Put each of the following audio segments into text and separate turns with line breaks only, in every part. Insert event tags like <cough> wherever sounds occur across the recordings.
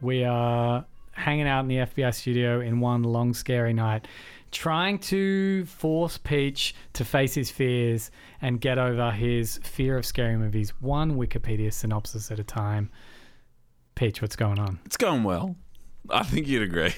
We are hanging out in the FBI studio in one long, scary night, trying to force Peach to face his fears and get over his fear of scary movies, one Wikipedia synopsis at a time. Peach, what's going on?
It's going well. I think you'd agree.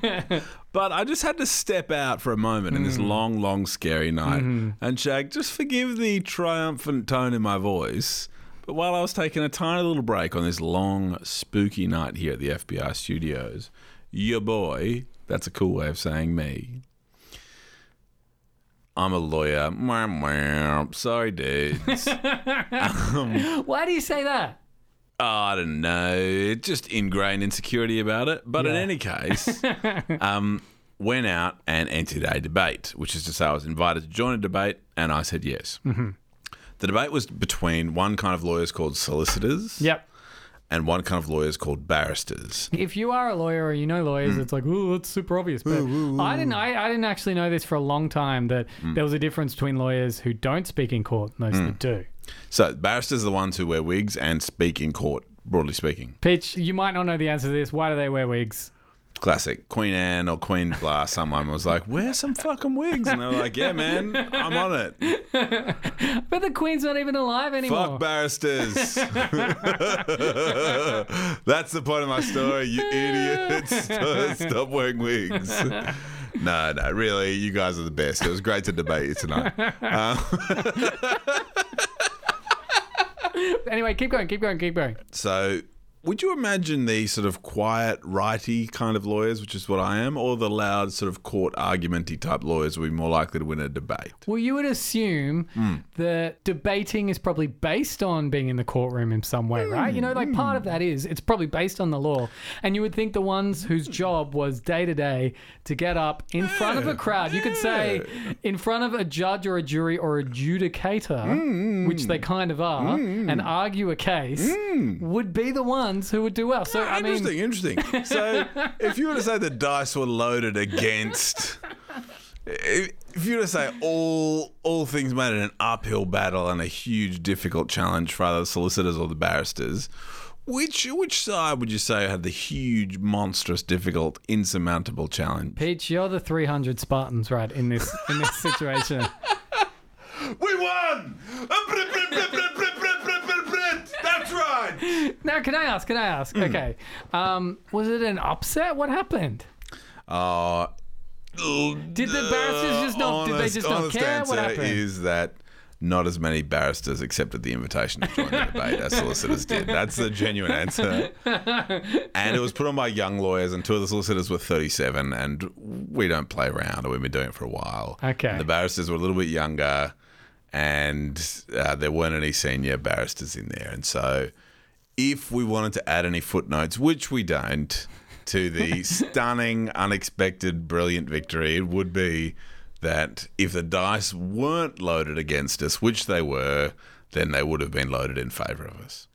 <laughs> but I just had to step out for a moment in this mm. long, long, scary night. Mm-hmm. And Shag, just forgive the triumphant tone in my voice. But while I was taking a tiny little break on this long, spooky night here at the FBI studios, your boy, that's a cool way of saying me. I'm a lawyer. Sorry, dudes. <laughs>
Why do you say that?
Oh, I don't know. Just ingrained insecurity about it. But in any case, <laughs> um, went out and entered a debate, which is to say, I was invited to join a debate, and I said yes. Mm-hmm. The debate was between one kind of lawyers called solicitors
Yep.
and one kind of lawyers called barristers.
If you are a lawyer or you know lawyers,
Hmm.
it's like, oh, it's super obvious. But I didn't. I, I didn't actually know this for a long time that
Hmm.
there was a difference between lawyers who don't speak in court and those that do.
So, barristers are the ones who wear wigs and speak in court, broadly speaking.
Peach, you might not know the answer to this. Why do they wear wigs?
Classic. Queen Anne or Queen blah, someone was like, wear some fucking wigs. And they were like, yeah, man, I'm on it. <laughs>
But the queen's not even alive anymore.
Fuck barristers. <laughs> That's the point of my story, you idiots. <laughs> Stop wearing wigs. No, no, really, you guys are the best. It was great to debate you tonight. Um,
Anyway, keep going, keep going, keep going.
so, would you imagine the sort of quiet, righty kind of lawyers, which is what I am, or the loud, sort of court argumenty type lawyers would be more likely to win a debate?
Well, you would assume
Hmm.
that debating is probably based on being in the courtroom in some way, right? You know, like part
Hmm.
of that is it's probably based on the law. And you would think the ones whose job was day to day to get up in front of a crowd, you could say in front of a judge or a jury or adjudicator,
Hmm.
which they kind of are, and argue a case, would be the ones who would do well. So, I mean,
interesting, interesting. So, <laughs> if you were to say the dice were loaded against, if if you were to say all all things made it an uphill battle and a huge difficult challenge for either the solicitors or the barristers, which which side would you say had the huge, monstrous, difficult, insurmountable challenge?
Peach, you're the 300 Spartans, right, in this in this situation. <laughs>
We won! <laughs> <laughs>
Now, can I ask? Can I ask?
Hmm.
Okay, um, was it an upset? What happened?
Uh,
Did the barristers just not? did they
honest-
just not
honest
care? What
answer
happened?
Is that not as many barristers accepted the invitation to join the <laughs> debate as solicitors did? That's the genuine answer. And it was put on by young lawyers, and two of the solicitors were 37, and we don't play around, and we've been doing it for a while.
Okay.
And the barristers were a little bit younger, and uh, there weren't any senior barristers in there, and so if we wanted to add any footnotes, which we don't, to the <laughs> stunning, unexpected, brilliant victory, it would be that if the dice weren't loaded against us, which they were, then they would have been loaded in favour of us.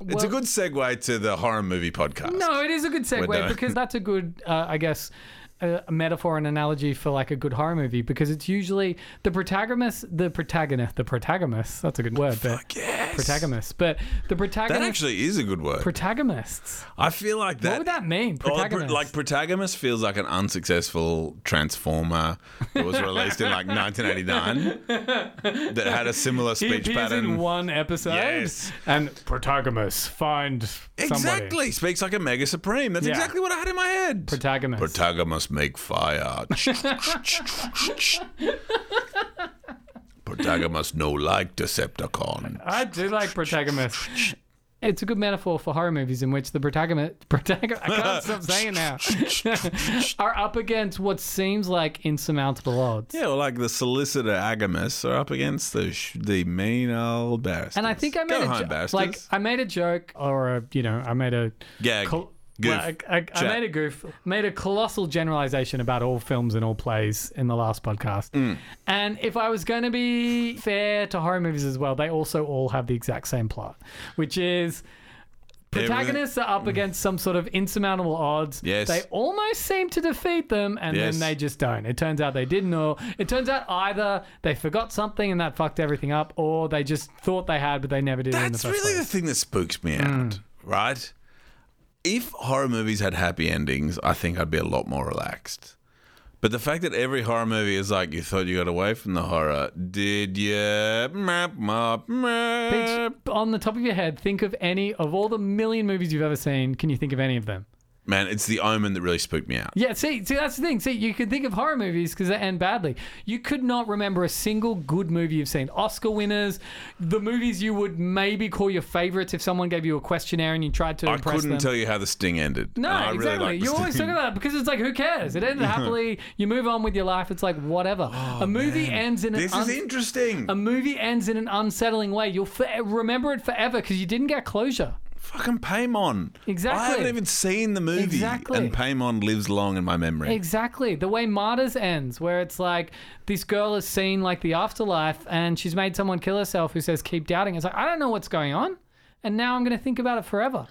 it's a good segue to the horror movie podcast.
No, it is a good segue because that's a good, uh, I guess, a, a metaphor and analogy for like a good horror movie because it's usually the protagonist, the protagonist, the protagonist. That's a good word, but protagonist. But the
protagonist.
That
actually is a good word.
protagonists.
I feel like that.
what would that mean?
Oh, pr- like protagonist feels like an unsuccessful transformer that was released in like 1989 that had a similar speech pattern.
in one episode.
Yes.
And protagonist find somebody.
Exactly. Speaks like a mega supreme. That's
Yeah.
exactly what I had in my head.
Protagonist.
Protagonist make fire. Protagonist no like Decepticon.
I do like protagonists. It's a good metaphor for horror movies in which the protagonist, protagonist I can't stop saying it now, <laughs> are up against what seems like insurmountable odds.
Yeah, well, like the solicitor Agamus are up against the sh- the mean old bastards.
And I think I made
Go
a
home,
jo-
bastards.
like I made a joke or a you know I made a
Gag.
col-
Goof.
well, I, I, I made a goof, made a colossal generalization about all films and all plays in the last podcast.
Mm.
And if I was going to be fair to horror movies as well, they also all have the exact same plot, which is protagonists are up against some sort of insurmountable odds.
Mm. Yes.
They almost seem to defeat them, and
Yes.
then they just don't. It turns out they didn't, or it turns out either they forgot something and that fucked everything up, or they just thought they had, but they never did the
That's
first
really
place.
the thing that spooks me out,
Mm.
right? If horror movies had happy endings, I think I'd be a lot more relaxed. But the fact that every horror movie is like, you thought you got away from the horror, did you? Map, map, map.
Peach, on the top of your head, think of any of all the million movies you've ever seen. Can you think of any of them?
Man, it's the omen that really spooked me out.
Yeah, see, see, that's the thing. See, you can think of horror movies because they end badly. You could not remember a single good movie you've seen. Oscar winners, the movies you would maybe call your favorites if someone gave you a questionnaire and you tried to
I
impress
couldn't
them.
tell you how the sting ended.
no,
And I
exactly.
the
you always
Sting.
talk about it because it's like, who cares? It ended <laughs> happily. You move on with your life. It's like whatever. Oh, a movie ends in an
Oh, This
un-
is interesting.
a movie ends in an unsettling way. You'll for- remember it forever because you didn't get closure.
Fucking Paimon.
Exactly.
I haven't even seen the movie.
Exactly.
And Paimon lives long in my memory.
Exactly. The way Martyrs ends, where it's like this girl has seen like the afterlife and she's made someone kill herself who says, keep doubting. It's like, I don't know what's going on. And now I'm going to think about it forever.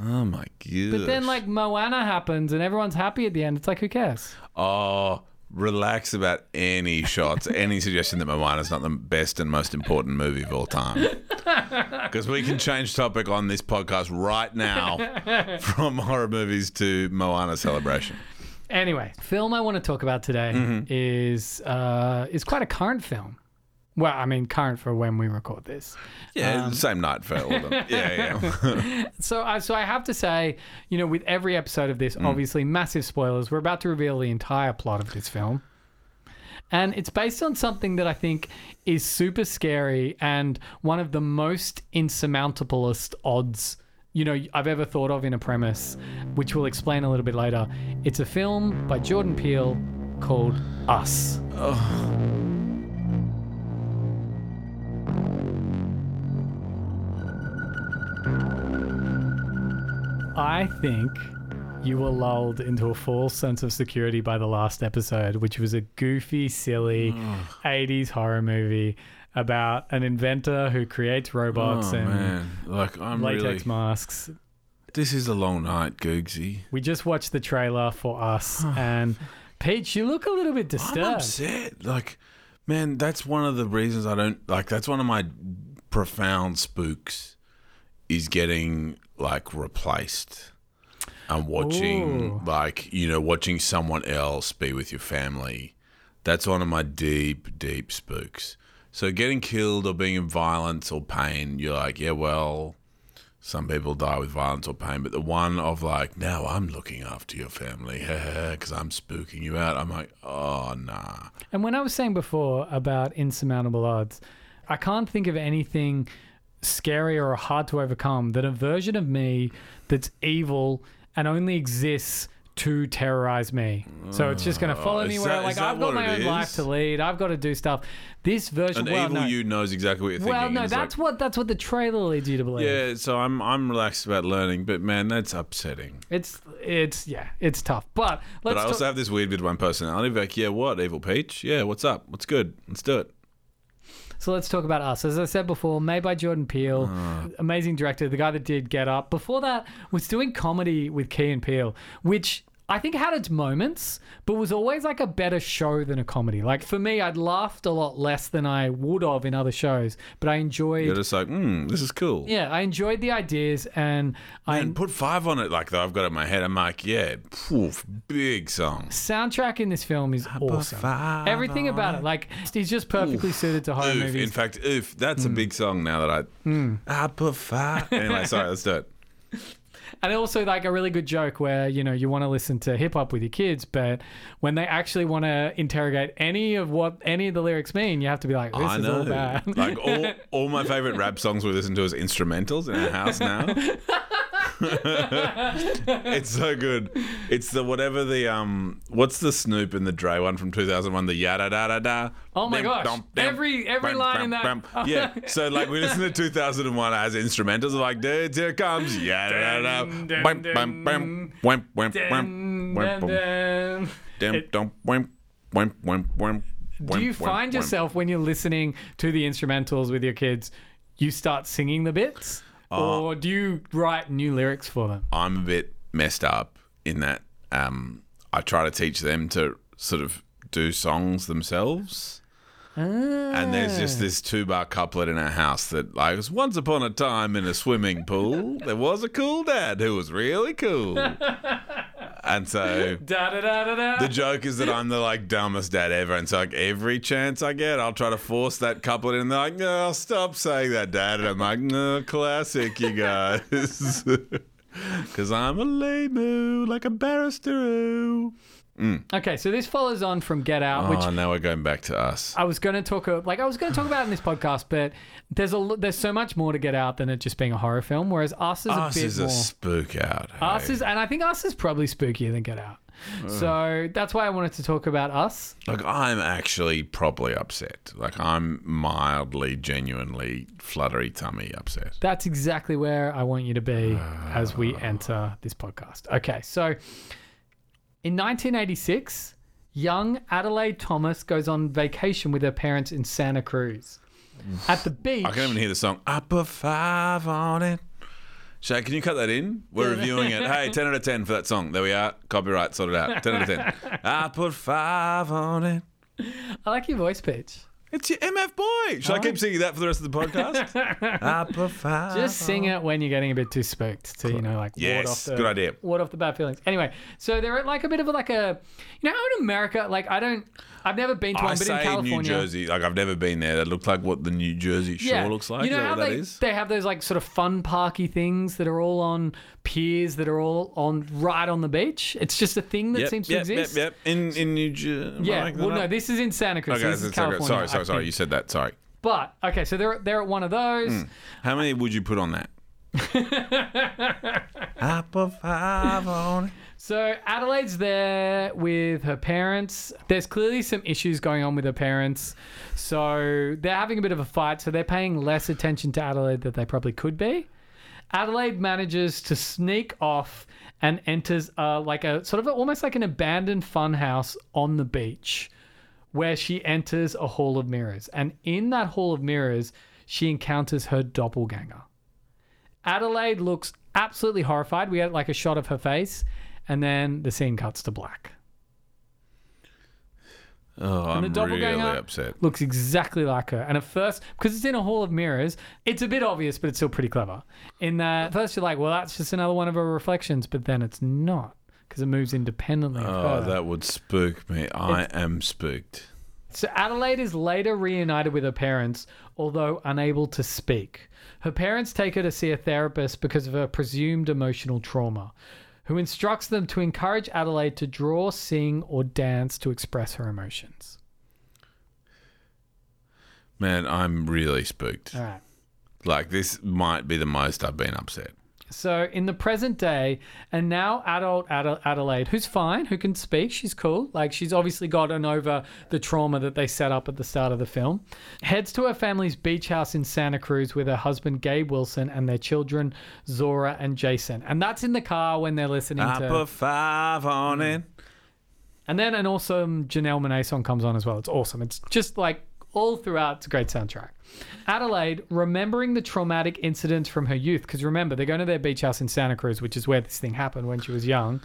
oh my god.
But then like Moana happens and everyone's happy at the end. It's like, who cares?
Oh, relax about any shots, any suggestion that Moana's not the best and most important movie of all time. <laughs> Because we can change topic on this podcast right now <laughs> from horror movies to Moana celebration.
Anyway, film I want to talk about today
Mm-hmm.
is uh, is quite a current film. Well, I mean, current for when we record this.
Yeah,
Um,
same night for all of them. <laughs> Yeah, yeah. <laughs>
So, I so I have to say, you know, with every episode of this,
Mm.
obviously massive spoilers. We're about to reveal the entire plot of this film, and it's based on something that I think is super scary and one of the most insurmountablest odds. You know, I've ever thought of in a premise, which we'll explain a little bit later. It's a film by Jordan Peele called Us. I think you were lulled into a false sense of security by the last episode, which was a goofy, silly 80s horror movie about an inventor who creates robots
Oh
and
man, like I'm
latex
really.
masks.
This is a long night, Googsy.
We just watched the trailer for Us, <sighs> and Peach, you look a little bit disturbed.
I'm upset. Like, man, that's one of the reasons I don't like. That's one of my profound spooks is getting like replaced. and watching
Ooh.
like you know watching someone else be with your family. That's one of my deep, deep spooks. So getting killed or being in violence or pain, you're like, yeah, well, some people die with violence or pain, but the one of like, now I'm looking after your family <laughs> because I'm spooking you out. I'm like, oh nah.
And when I was saying before about insurmountable odds, I can't think of anything scary or hard to overcome than a version of me that's evil and only exists to terrorize me. So it's just going to follow uh,
is
me where
that-
like I've got my own life to lead. I've got to do stuff. This version,
An
well,
evil
no.
you knows exactly what you're thinking.
well, no, that's
like,
what that's what the trailer leads you to believe.
Yeah, so I'm I'm relaxed about learning, but man, that's upsetting.
It's it's yeah, it's tough. But let's
But I also
talk-
have this weird bit of my personality. Like, yeah, what, Evil Peach? Yeah, what's up? What's good? Let's do it.
So let's talk about us. As I said before, made by Jordan Peele,
Ah.
amazing director, the guy that did Get Out. Before that, was doing comedy with Key and Peele, which I think had its moments, but was always like a better show than a comedy. Like for me, I'd laughed a lot less than I would have in other shows, but I enjoyed.
You're just like, hmm, this is cool.
yeah, I enjoyed the ideas, and I
And put five on it, like though I've got it in my head. I'm like, yeah, poof, big song.
soundtrack in this film is awesome.
five
Everything about it, like he's just perfectly suited to horror
Oof.
movies.
In fact, oof, that's a big song now that I. I put five. Anyway, sorry, let's do it.
And also like a really good joke where, you know, you want to listen to hip hop with your kids, but when they actually want to interrogate any of what any of the lyrics mean, you have to be like, this
I
is
know.
all bad.
like all, <laughs> all my favorite rap songs we listen to as instrumentals in our house now. <laughs> <laughs> it's so good. It's the whatever the um what's the Snoop and the Dre one from 2001 the yada da da da.
Oh my gosh.
dum, dim,
Every- every
bam,
line
bam,
in that-
bam. Yeah. <laughs> So like we listen to 2001 as instrumentals like dudes here comes yada da da. Wham wham wham. Wham bam.
dun.
Dim
It-
dum wham wham wham wham.
Do you find yourself when you're listening to the instrumentals with your kids, you start singing the bits?
Uh,
or do you write new lyrics for them?
I'm a bit messed up in that um, I try to teach them to sort of do songs themselves. And there's just ah. this two bar couplet in our house that, like, was once upon a time in a swimming pool, there was a cool dad who was really cool. <laughs> and so
Da da da da da.
the joke is that I'm the like dumbest dad ever, and so like every chance I get, I'll try to force that couplet in. They're like, "No, stop saying that, Dad." And I'm like, "No, classic, you guys." <laughs> Because I'm a lame like a barrister.
Okay, so this follows on from Get Out, which
Oh, now we're going back to us.
I was going to talk uh, like I was going to talk about in this podcast, but there's a there's so much more to Get Out than it just being a horror film. Whereas Us is a
Us
bit
is
more.
a spook out.
Us is, and I think Us is probably spookier than Get Out. So that's why I wanted to talk about Us.
like I'm actually properly upset. Like I'm mildly, genuinely fluttery tummy upset.
That's exactly where I want you to be as we enter this podcast. Okay, so in 1986, young Adelaide Thomas goes on vacation with her parents in Santa Cruz. Mm. At the beach.
I can't even hear the song. I put five on it. Shay, can you cut that in? We're reviewing it. Hey, 10 out of 10 for that song. There we are. Copyright sorted out. 10 out of 10. <laughs> I put five on it.
I like your voice pitch.
It's your MF boy. Should I keep singing that for the rest of the podcast? Five. <laughs>
Just sing it when you're getting a bit too spooked to, you know, like ward
Yes,
off the
good idea.
ward off the bad feelings. Anyway, so they're at like a bit of a, like a, you know, in America, like I don't, I've never been to
I
one, but in
say
California,
New Jersey. Like I've never been there. That looks like what the New Jersey Shore looks like.
You know
is that
how
what that
they,
is?
they have those like sort of fun parky things that are all on piers that are all on right on the beach. It's just a thing that
Yep,
seems
yep,
to exist.
Yep, yep. In in New Jersey.
Yeah. Well, no, this is in Santa Cruz.
Okay,
this is
that's okay.
California.
sorry,
I
sorry, sorry.
think.
You said that. Sorry.
But okay, so they're they're at one of those. Hmm.
How many would you put on that? <laughs> Put five on it.
So Adelaide's there with her parents. There's clearly some issues going on with her parents. So they're having a bit of a fight. So they're paying less attention to Adelaide than they probably could be. Adelaide manages to sneak off and enters like a sort of a, almost like an abandoned funhouse on the beach where she enters a hall of mirrors. And in that hall of mirrors, she encounters her doppelganger. Adelaide looks absolutely horrified. We had like a shot of her face, and then the scene cuts to black.
Oh, I'm
the
really upset.
Looks exactly like her. And at first, because it's in a hall of mirrors, it's a bit obvious, but it's still pretty clever. In that, at first you're like, well, that's just another one of her reflections, but then it's not because it moves independently of
Oh, that would spook me. I am spooked.
So Adelaide is later reunited with her parents, although unable to speak. Her parents take her to see a therapist because of her presumed emotional trauma, who instructs them to encourage Adelaide to draw, sing, or dance to express her emotions.
Man, I'm really spooked.
All right.
Like this might be the most I've been upset.
So in the present day, and now adult Ade- Adelaide, who's fine, who can speak, she's cool. Like she's obviously gotten over the trauma that they set up at the start of the film. Heads to her family's beach house in Santa Cruz with her husband Gabe Wilson and their children Zora and Jason. And that's in the car when they're listening
I
to.
put five on mm. it.
And then an awesome Janelle Monae song comes on as well. It's awesome. It's just like all throughout. It's a great soundtrack. Adelaide, remembering the traumatic incidents from her youth, because remember, they're going to their beach house in Santa Cruz, which is where this thing happened when she was young,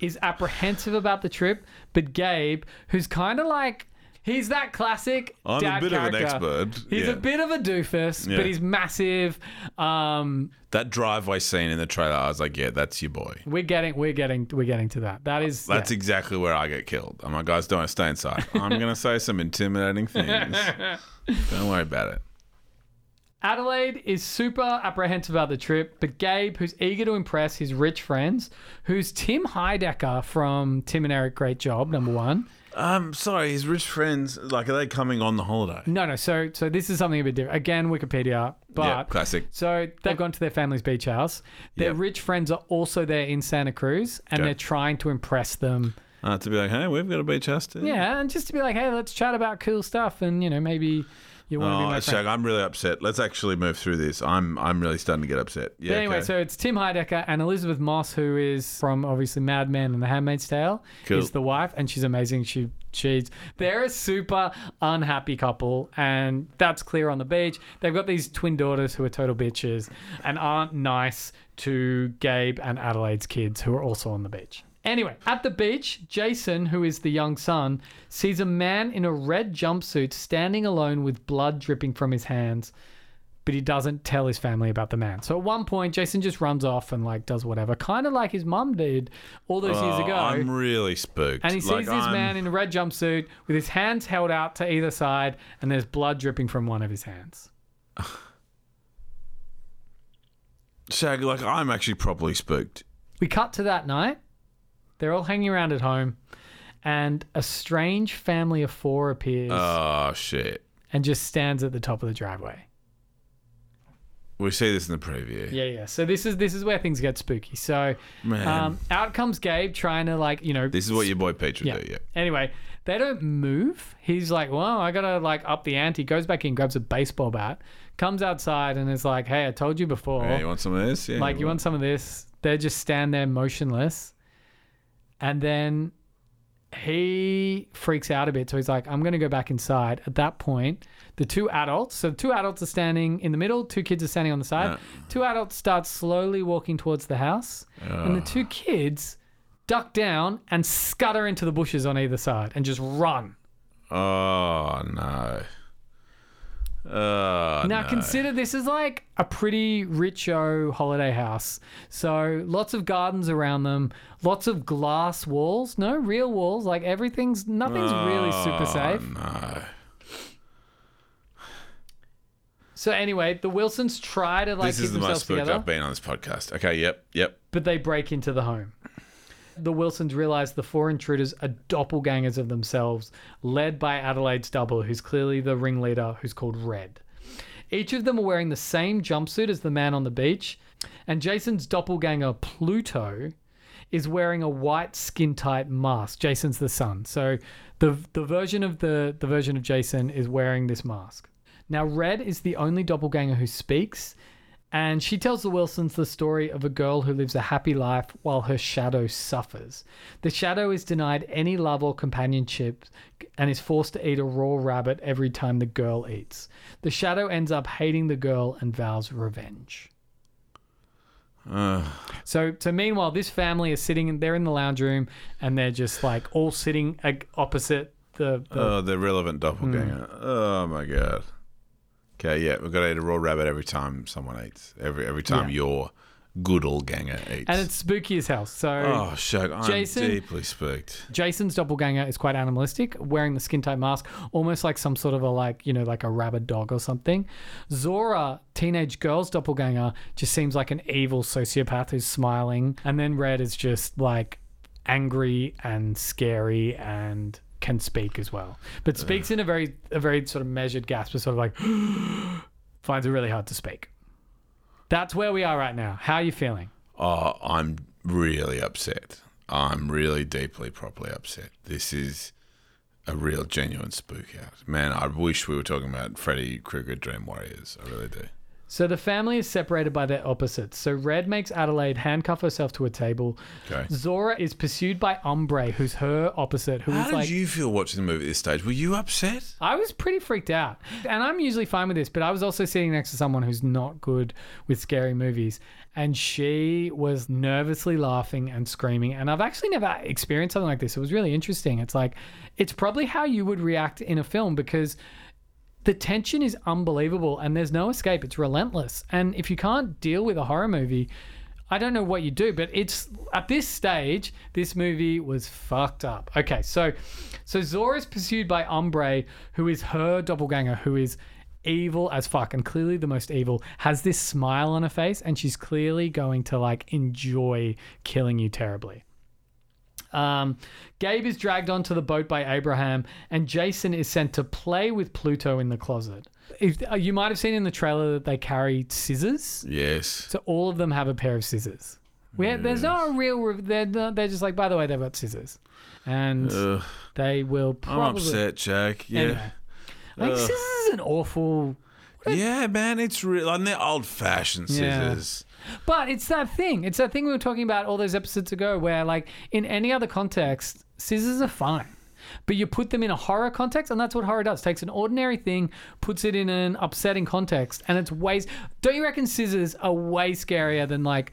is apprehensive about the trip. But Gabe, who's kind of like, he's that classic
I'm a
dad
bit of an expert,
He's
yeah.
a bit of a doofus,
Yeah.
but he's massive. Um,
That driveway scene in the trailer, I was like, yeah, that's your boy.
we're getting, we're getting, we're getting to that. That is,
That's
yeah.
exactly where I get killed. I'm like, guys, don't stay inside. <laughs> I'm going to say some intimidating things. <laughs> don't worry about it.
Adelaide is super apprehensive about the trip, but Gabe, who's eager to impress his rich friends, who's Tim Heidecker from Tim and Eric Great Job, number one.
Um, sorry, his rich friends, like, are they coming on the holiday?
No, no. So, so this is something a bit different. Again, Wikipedia, but
yeah, classic.
so they've gone to their family's beach house. Their
Yeah.
rich friends are also there in Santa Cruz, and
Okay.
they're trying to impress them.
Uh, to be like, hey, we've got a beach house too.
Yeah, and just to be like, hey, let's chat about cool stuff, and you know, maybe you want to be
Oh,
my.
I'm really upset. Let's actually move through this. I'm I'm really starting to get upset. Yeah.
But anyway,
okay.
so it's Tim Heidecker and Elisabeth Moss, who is from obviously Mad Men and The Handmaid's Tale,
Cool.
is the wife, and she's amazing. She she's they're a super unhappy couple, and that's clear on the beach. They've got these twin daughters who are total bitches and aren't nice to Gabe and Adelaide's kids, who are also on the beach. Anyway, at the beach, Jason, who is the young son, sees a man in a red jumpsuit standing alone with blood dripping from his hands but he doesn't tell his family about the man. So at one point, Jason just runs off and like does whatever, kind of like his mum did all those years
Oh,
ago.
I'm really spooked.
and he sees
Like,
this
I'm-
man in a red jumpsuit with his hands held out to either side, and there's blood dripping from one of his hands. <sighs>
Shag, like I'm actually properly spooked.
We cut to that night. They're all hanging around at home, and a strange family of four appears
Oh shit.
and just stands at the top of the driveway.
We see this in the preview.
Yeah, yeah. So this is this is where things get spooky. So
Man.
um, out comes Gabe trying to like you know
this is what your boy Peach would
Yeah.
do. Yeah.
Anyway, they don't move. He's like, well, I gotta like up the ante. Goes back in, grabs a baseball bat, comes outside, and is like, hey, I told you before.
Hey, you want some of this? Yeah.
like, you want some of this? They just stand there motionless, and then he freaks out a bit. So he's like, I'm gonna go back inside. At that point, the two adults, so two adults are standing in the middle, two kids are standing on the side.
Yeah.
Two adults start slowly walking towards the house, and the two kids duck down and scutter into the bushes on either side and just run.
Oh no. Oh
Now
no.
consider this is like a pretty richo holiday house. So lots of gardens around them, lots of glass walls, no real walls, like everything's nothing's really oh, super
Oh,
safe.
No.
So anyway, the Wilsons try to like
this
keep
is the most
themselves
spooked
together,
I've been on this podcast. Okay. Yep. Yep.
but they break into the home. The Wilsons realize the four intruders are doppelgangers of themselves, led by Adelaide's double, who's clearly the ringleader, who's called Red. Each of them are wearing the same jumpsuit as the man on the beach, and Jason's doppelganger, Pluto, is wearing a white skin tight mask. Jason's the son. So the the version of the the version of Jason is wearing this mask. Now Red is the only doppelganger who speaks, and she tells the Wilsons the story of a girl who lives a happy life while her shadow suffers. The shadow is denied any love or companionship and is forced to eat a raw rabbit every time the girl eats. The shadow ends up hating the girl and vows revenge.
Uh,
So, so meanwhile, this family is sitting. and They're in the lounge room, and they're just like all sitting opposite the. the
oh, the relevant doppelganger.
Hmm.
Oh my god. Okay. Yeah, we've got to eat a raw rabbit every time someone eats. Every every time
Yeah.
your good old ganger eats.
and it's spooky as hell. So
oh shit! I'm
Jason-
deeply spooked.
Jason's doppelganger is quite animalistic, wearing the skin tight mask, almost like some sort of a like you know like a rabid dog or something. Zora, teenage girl's doppelganger, just seems like an evil sociopath who's smiling, and then Red is just like angry and scary and can speak as well, but speaks in a very a very sort of measured gasp, sort of like <gasps> finds it really hard to speak. That's where we are right now. How are you feeling?
Oh, I'm really upset. I'm really deeply, properly upset. This is a real, genuine spook out. Man, I wish we were talking about Freddy Krueger Dream Warriors. I really do.
So the family is separated by their opposites. So Red makes Adelaide handcuff herself to a table.
Okay.
Zora is pursued by Umbrae, who's her opposite, who is
How did
like
you feel watching the movie at this stage? Were you upset?
I was pretty freaked out. And I'm usually fine with this, but I was also sitting next to someone who's not good with scary movies. And she was nervously laughing and screaming. And I've actually never experienced something like this. It was really interesting. It's like, it's probably how you would react in a film because the tension is unbelievable and there's no escape. It's relentless. And if you can't deal with a horror movie, I don't know what you do, but it's at this stage, this movie was fucked up. Okay, so so Zora is pursued by Umbrae, who is her doppelganger, who is evil as fuck and clearly the most evil, has this smile on her face, and she's clearly going to like enjoy killing you terribly. Um, Gabe is dragged onto the boat by Abraham, and Jason is sent to play with Pluto in the closet. If, uh, you might have seen in the trailer that they carry scissors.
Yes.
So all of them have a pair of scissors. We have, There's no real. re- They're not- they're just like. By the way, they've got scissors, and
Ugh,
they will
I'm upset, Jack. Yeah.
Anyway,
Ugh.
scissors is an awful.
Yeah, man, it's real. And they're old fashioned
Yeah. But it's that thing. It's that thing we were talking about all those episodes ago, where like in any other context, scissors are fine. But you put them in a horror context, and that's what horror does. Takes an ordinary thing, puts it in an upsetting context, and it's ways. Don't you reckon scissors are way scarier than like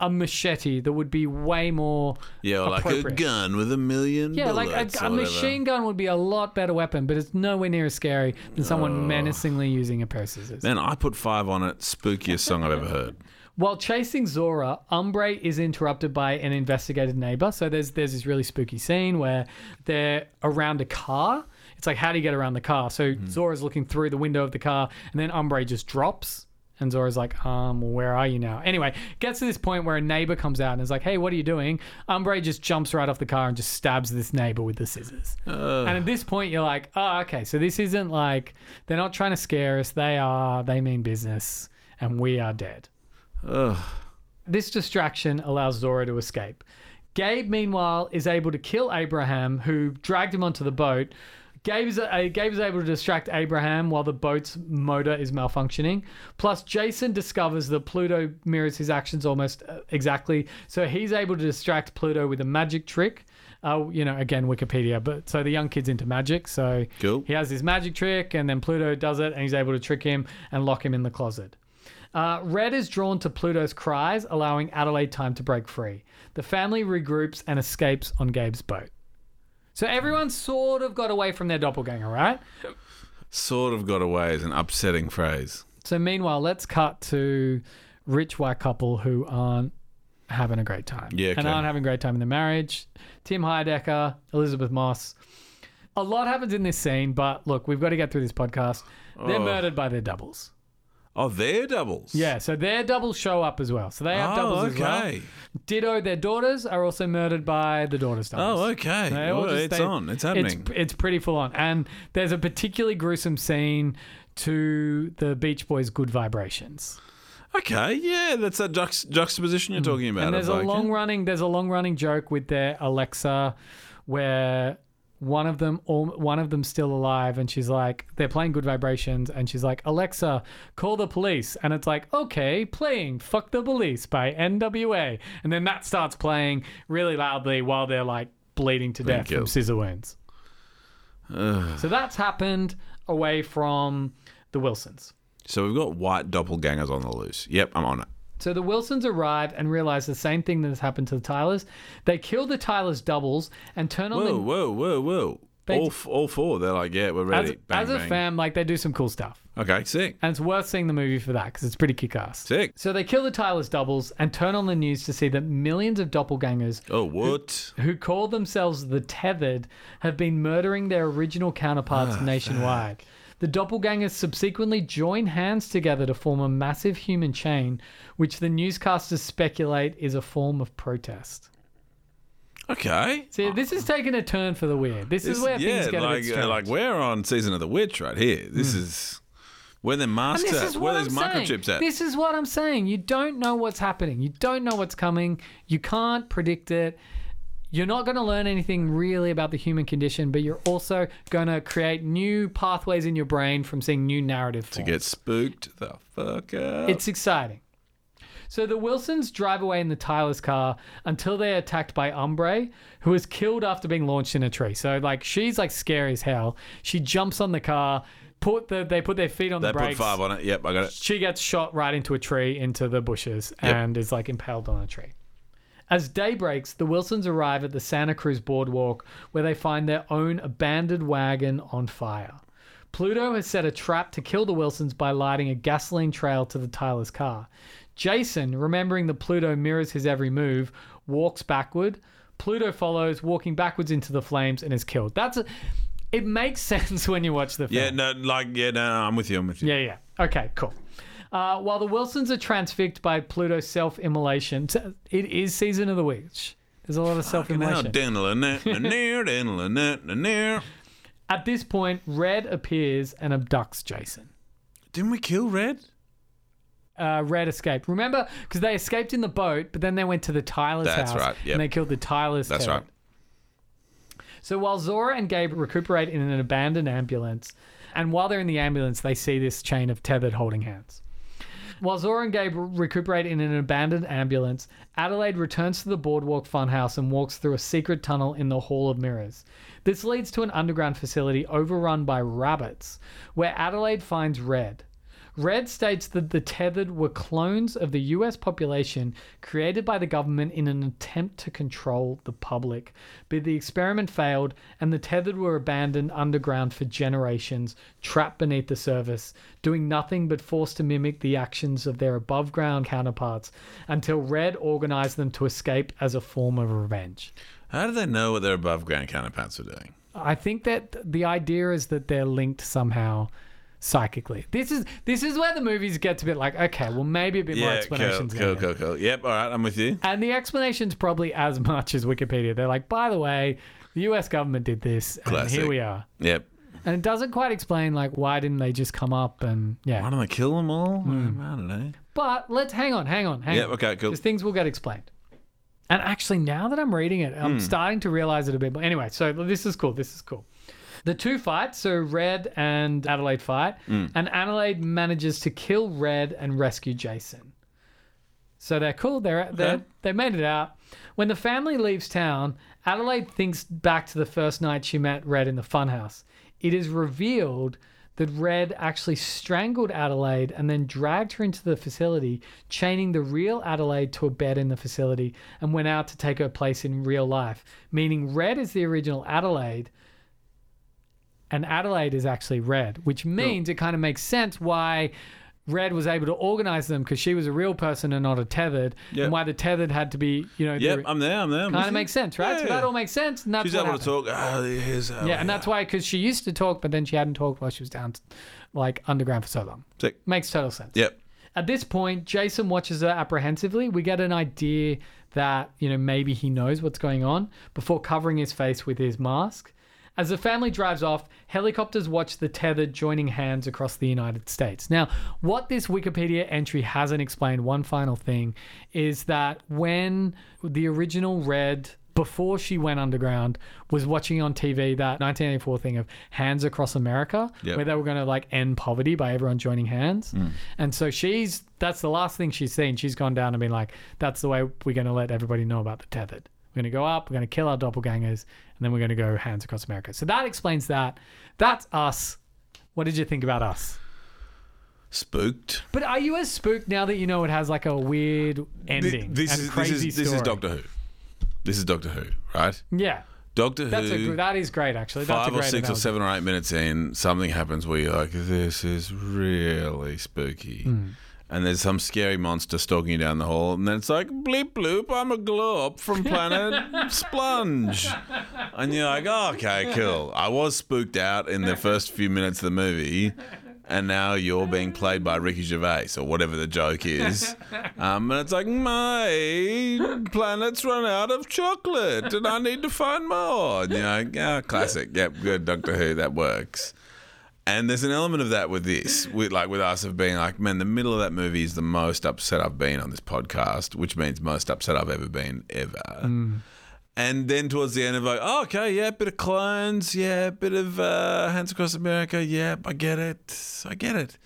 a machete that would be way more
Yeah, like a gun with a million
Yeah, like a, a machine gun would be a lot better weapon, but it's nowhere near as scary than someone menacingly using a pair of scissors.
Man, I put five on it. Spookiest song I've ever heard.
While chasing Zora, Umbrae is interrupted by an investigated neighbor. So there's there's this really spooky scene where they're around a car. It's like how do you get around the car? So Zora's looking through the window of the car, and then Umbrae just drops. And Zora's like, um, well, where are you now? Anyway, gets to this point where a neighbor comes out and is like, hey, what are you doing? Umbrae just jumps right off the car and just stabs this neighbor with the scissors. and at this point, you're like, oh, okay, so this isn't like, they're not trying to scare us. They are, they mean business, and we are dead.
Ugh.
This distraction allows Zora to escape. Gabe, meanwhile, is able to kill Abraham, who dragged him onto the boat. Gabe is, uh, Gabe is able to distract Abraham while the boat's motor is malfunctioning. Plus, Jason discovers that Pluto mirrors his actions almost uh, exactly. So he's able to distract Pluto with a magic trick. Uh, you know, again, Wikipedia, but so the young kid's into magic. So
Cool.
he has this magic trick, and then Pluto does it, and he's able to trick him and lock him in the closet. Uh, Red is drawn to Pluto's cries, allowing Adelaide time to break free. The family regroups and escapes on Gabe's boat. So everyone sort of got away from their doppelganger, right?
Sort of got away is an upsetting phrase.
So meanwhile, let's cut to rich white couple who aren't having a great time.
Yeah, okay.
And aren't having a great time in their marriage. Tim Heidecker, Elisabeth Moss. A lot happens in this scene, but look, we've got to get through this podcast. They're
Oh.
murdered by their doubles.
Oh, they're doubles.
Yeah, so their doubles show up as well. So they have
Oh,
doubles as well.
okay.
Ditto, their daughters are also murdered by the daughters' doubles.
Oh, okay.
They all
Well,
just-
it's
they-
on. It's happening.
It's, it's pretty full on. And there's a particularly gruesome scene to the Beach Boys' Good Vibrations.
okay, yeah, that's that juxt- juxtaposition you're talking about.
Mm. and there's a
like-
long running there's a long running joke with their Alexa where one of them all, one of them still alive and she's like they're playing good vibrations and she's like Alexa call the police. And it's like okay playing fuck the police by NWA and then that starts playing really loudly while they're like bleeding to death from scissor wounds. So that's happened away from the Wilsons.
So we've got white doppelgangers on the loose. Yep, I'm on it.
So the Wilsons arrive and realize the same thing that has happened to the Tylers. They kill the Tylers doubles and turn on
Whoa,
the
whoa, whoa, whoa.
They
all, f- all four. They're like, yeah, we're
as,
ready. bang,
as a
bang.
fam, like they do some cool stuff.
Okay, sick.
And it's worth seeing the movie for that because it's pretty kick ass.
Sick.
So they kill the Tylers doubles and turn on the news to see that millions of doppelgangers
Oh, what?
who call themselves the Tethered have been murdering their original counterparts
Ah,
nationwide. The doppelgangers subsequently join hands together to form a massive human chain, which the newscasters speculate is a form of protest.
Okay.
See, this is taking a turn for the weird. This, is where
yeah,
things get
like,
a bit
uh,
strange.
like we're on season of the witch right here. This is where the
and
masks
this
at.
is
Where
what
there's
I'm saying.
microchips at.
This is what I'm saying. You don't know what's happening. You don't know what's coming. You can't predict it. You're not going to learn anything really about the human condition, but you're also going to create new pathways in your brain from seeing new narrative
To get spooked the fuck out.
It's exciting. So the Wilsons drive away in the Tyler's car until they're attacked by Umbrae, who is killed after being launched in a tree. So like she's like scary as hell. She jumps on the car, put the they put their feet on
they
the
put five on it. Yep, I got it.
She gets shot right into a tree, into the bushes,
Yep.
and is like impaled on a tree. As day breaks, the Wilsons arrive at the Santa Cruz boardwalk where they find their own abandoned wagon on fire. Pluto has set a trap to kill the Wilsons by lighting a gasoline trail to the Tyler's car. Jason, remembering that Pluto mirrors his every move, walks backward. Pluto follows, walking backwards into the flames, and is killed. That's a, it makes <laughs> sense when you watch the film.
Yeah, no, like, yeah, no, I'm with you. I'm with you.
Yeah, yeah. Okay, cool. Uh, while the Wilsons are transfixed by Pluto's self immolation, it is season of the witch. There's a lot of self immolation. <laughs> At this point, Red appears and abducts Jason.
Didn't we kill Red?
Uh, Red escaped. Remember, because they escaped in the boat, but then they went to the Tyler's
That's
house
right, yep.
and they killed the Tyler's.
That's right.
So while Zora and Gabe recuperate in an abandoned ambulance, and while they're in the ambulance, they see this chain of tethered holding hands. While Zora and Gabe recuperate in an abandoned ambulance, Adelaide returns to the Boardwalk Funhouse and walks through a secret tunnel in the Hall of Mirrors. This leads to an underground facility overrun by rabbits, where Adelaide finds Red. Red states that the tethered were clones of the US population created by the government in an attempt to control the public. But the experiment failed, and the tethered were abandoned underground for generations, trapped beneath the surface, doing nothing but forced to mimic the actions of their above ground counterparts until Red organized them to escape as a form of revenge.
How do they know what their above ground counterparts are doing?
I think that the idea is that they're linked somehow psychically. This is this is where the movies gets a bit like, okay, well maybe a bit more
Yeah, cool,
explanations.
cool,
needed.
cool, cool. Yep, all right, I'm with you.
And the explanation's probably as much as Wikipedia. They're like, by the way, the US government did this, and
Classic.
here we are.
Yep.
And it doesn't quite explain like why didn't they just come up and yeah.
Why don't they kill them all?
Hmm.
I don't know.
But let's hang on, hang on, hang
Yeah,
on.
okay, cool.
Because things will get explained. And actually, now that I'm reading it,
Hmm.
I'm starting to realize it a bit But Anyway, so this is cool. This is cool. The two fight, so Red and Adelaide fight,
Hmm.
and Adelaide manages to kill Red and rescue Jason. So they're cool. They're, they're they made it out. When the family leaves town, Adelaide thinks back to the first night she met Red in the funhouse. It is revealed that Red actually strangled Adelaide and then dragged her into the facility, chaining the real Adelaide to a bed in the facility and went out to take her place in real life. Meaning Red is the original Adelaide and Adelaide is actually Red, which means it kind of makes sense why Red was able to organize them because she was a real person and not a tethered,
Yep.
and why the tethered had to be, you know,
Yep, I'm there, I'm there. I'm
kind of makes sense, right? So
Yeah.
that all makes sense, and that's
She's
what
able to talk. Oh, here's how
Yeah, and that's why because she used to talk, but then she hadn't talked while she was down, like underground for so long.
Sick.
Makes total sense.
Yep.
At this point, Jason watches her apprehensively. We get an idea that, you know, maybe he knows what's going on before covering his face with his mask. As the family drives off, helicopters watch the tethered joining hands across the United States. Now, what this Wikipedia entry hasn't explained, one final thing, is that when the original Red before she went underground was watching on TV that 1984 thing of hands across America
Yep.
where they were going to like end poverty by everyone joining hands. Mm. And so she's that's the last thing she's seen. She's gone down and been like that's the way we're going to let everybody know about the tethered. We're going to go up, we're going to kill our doppelgangers, and then we're going to go hands across America. So that explains that. That's us. What did you think about us?
Spooked.
But are you as spooked now that you know it has like a weird ending
This
and
is this
crazy
is this is? Doctor Who. This is Doctor Who, right?
Yeah,
Doctor
that's a
Who.
good, that is great actually. That's a
Five or six or seven or eight minutes in, something happens where you're like, "This is really spooky,"
Hmm.
And there's some scary monster stalking you down the hall, and then it's like, "Bleep bloop, I'm a globe from planet <laughs> Splunge," and you're like, oh, "Okay, cool." I was spooked out in the first few minutes of the movie. And now you're being played by Ricky Gervais or whatever the joke is. Um, and it's like, my planet's run out of chocolate and I need to find more. And you're like, yeah, classic. Yep, good, Doctor Who, that works. And there's an element of that with this, with like with us of being like, man, the middle of that movie is the most upset I've been on this podcast, which means most upset I've ever been ever. And then towards the end of like, oh, okay, yeah, bit of clones, yeah, bit of uh, Hands Across America, yeah, I get it, I get it.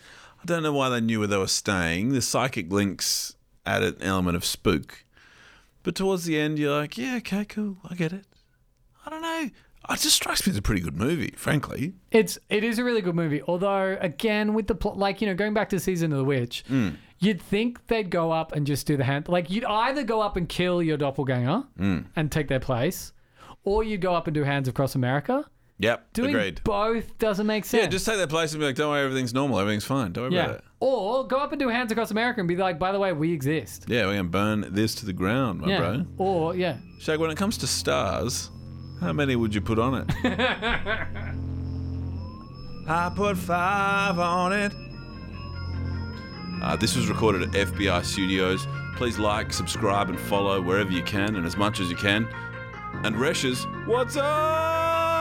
I don't know why they knew where they were staying. The psychic links added an element of spook, but towards the end, you're like, yeah, okay, cool, I get it. I don't know. It just strikes me as a pretty good movie, frankly.
It's it is a really good movie. Although again with the plot, like you know, going back to season of the witch,
Mm.
you'd think they'd go up and just do the hand. Like you'd either go up and kill your doppelganger
Mm.
and take their place, or you'd go up and do Hands Across America.
Yep,
Doing
agreed.
both doesn't make sense.
Yeah, just take their place and be like, don't worry, everything's normal, everything's fine. Don't worry
yeah.
about it.
Or go up and do Hands Across America and be like, by the way, we exist.
Yeah, we're going to burn this to the ground, my
yeah.
bro.
Or yeah.
Shag, when it comes to stars, how many would you put on it? <laughs> I put five on it. Uh, this was recorded at FBI Studios. Please like, subscribe, and follow wherever you can and as much as you can. And Reshes, what's up?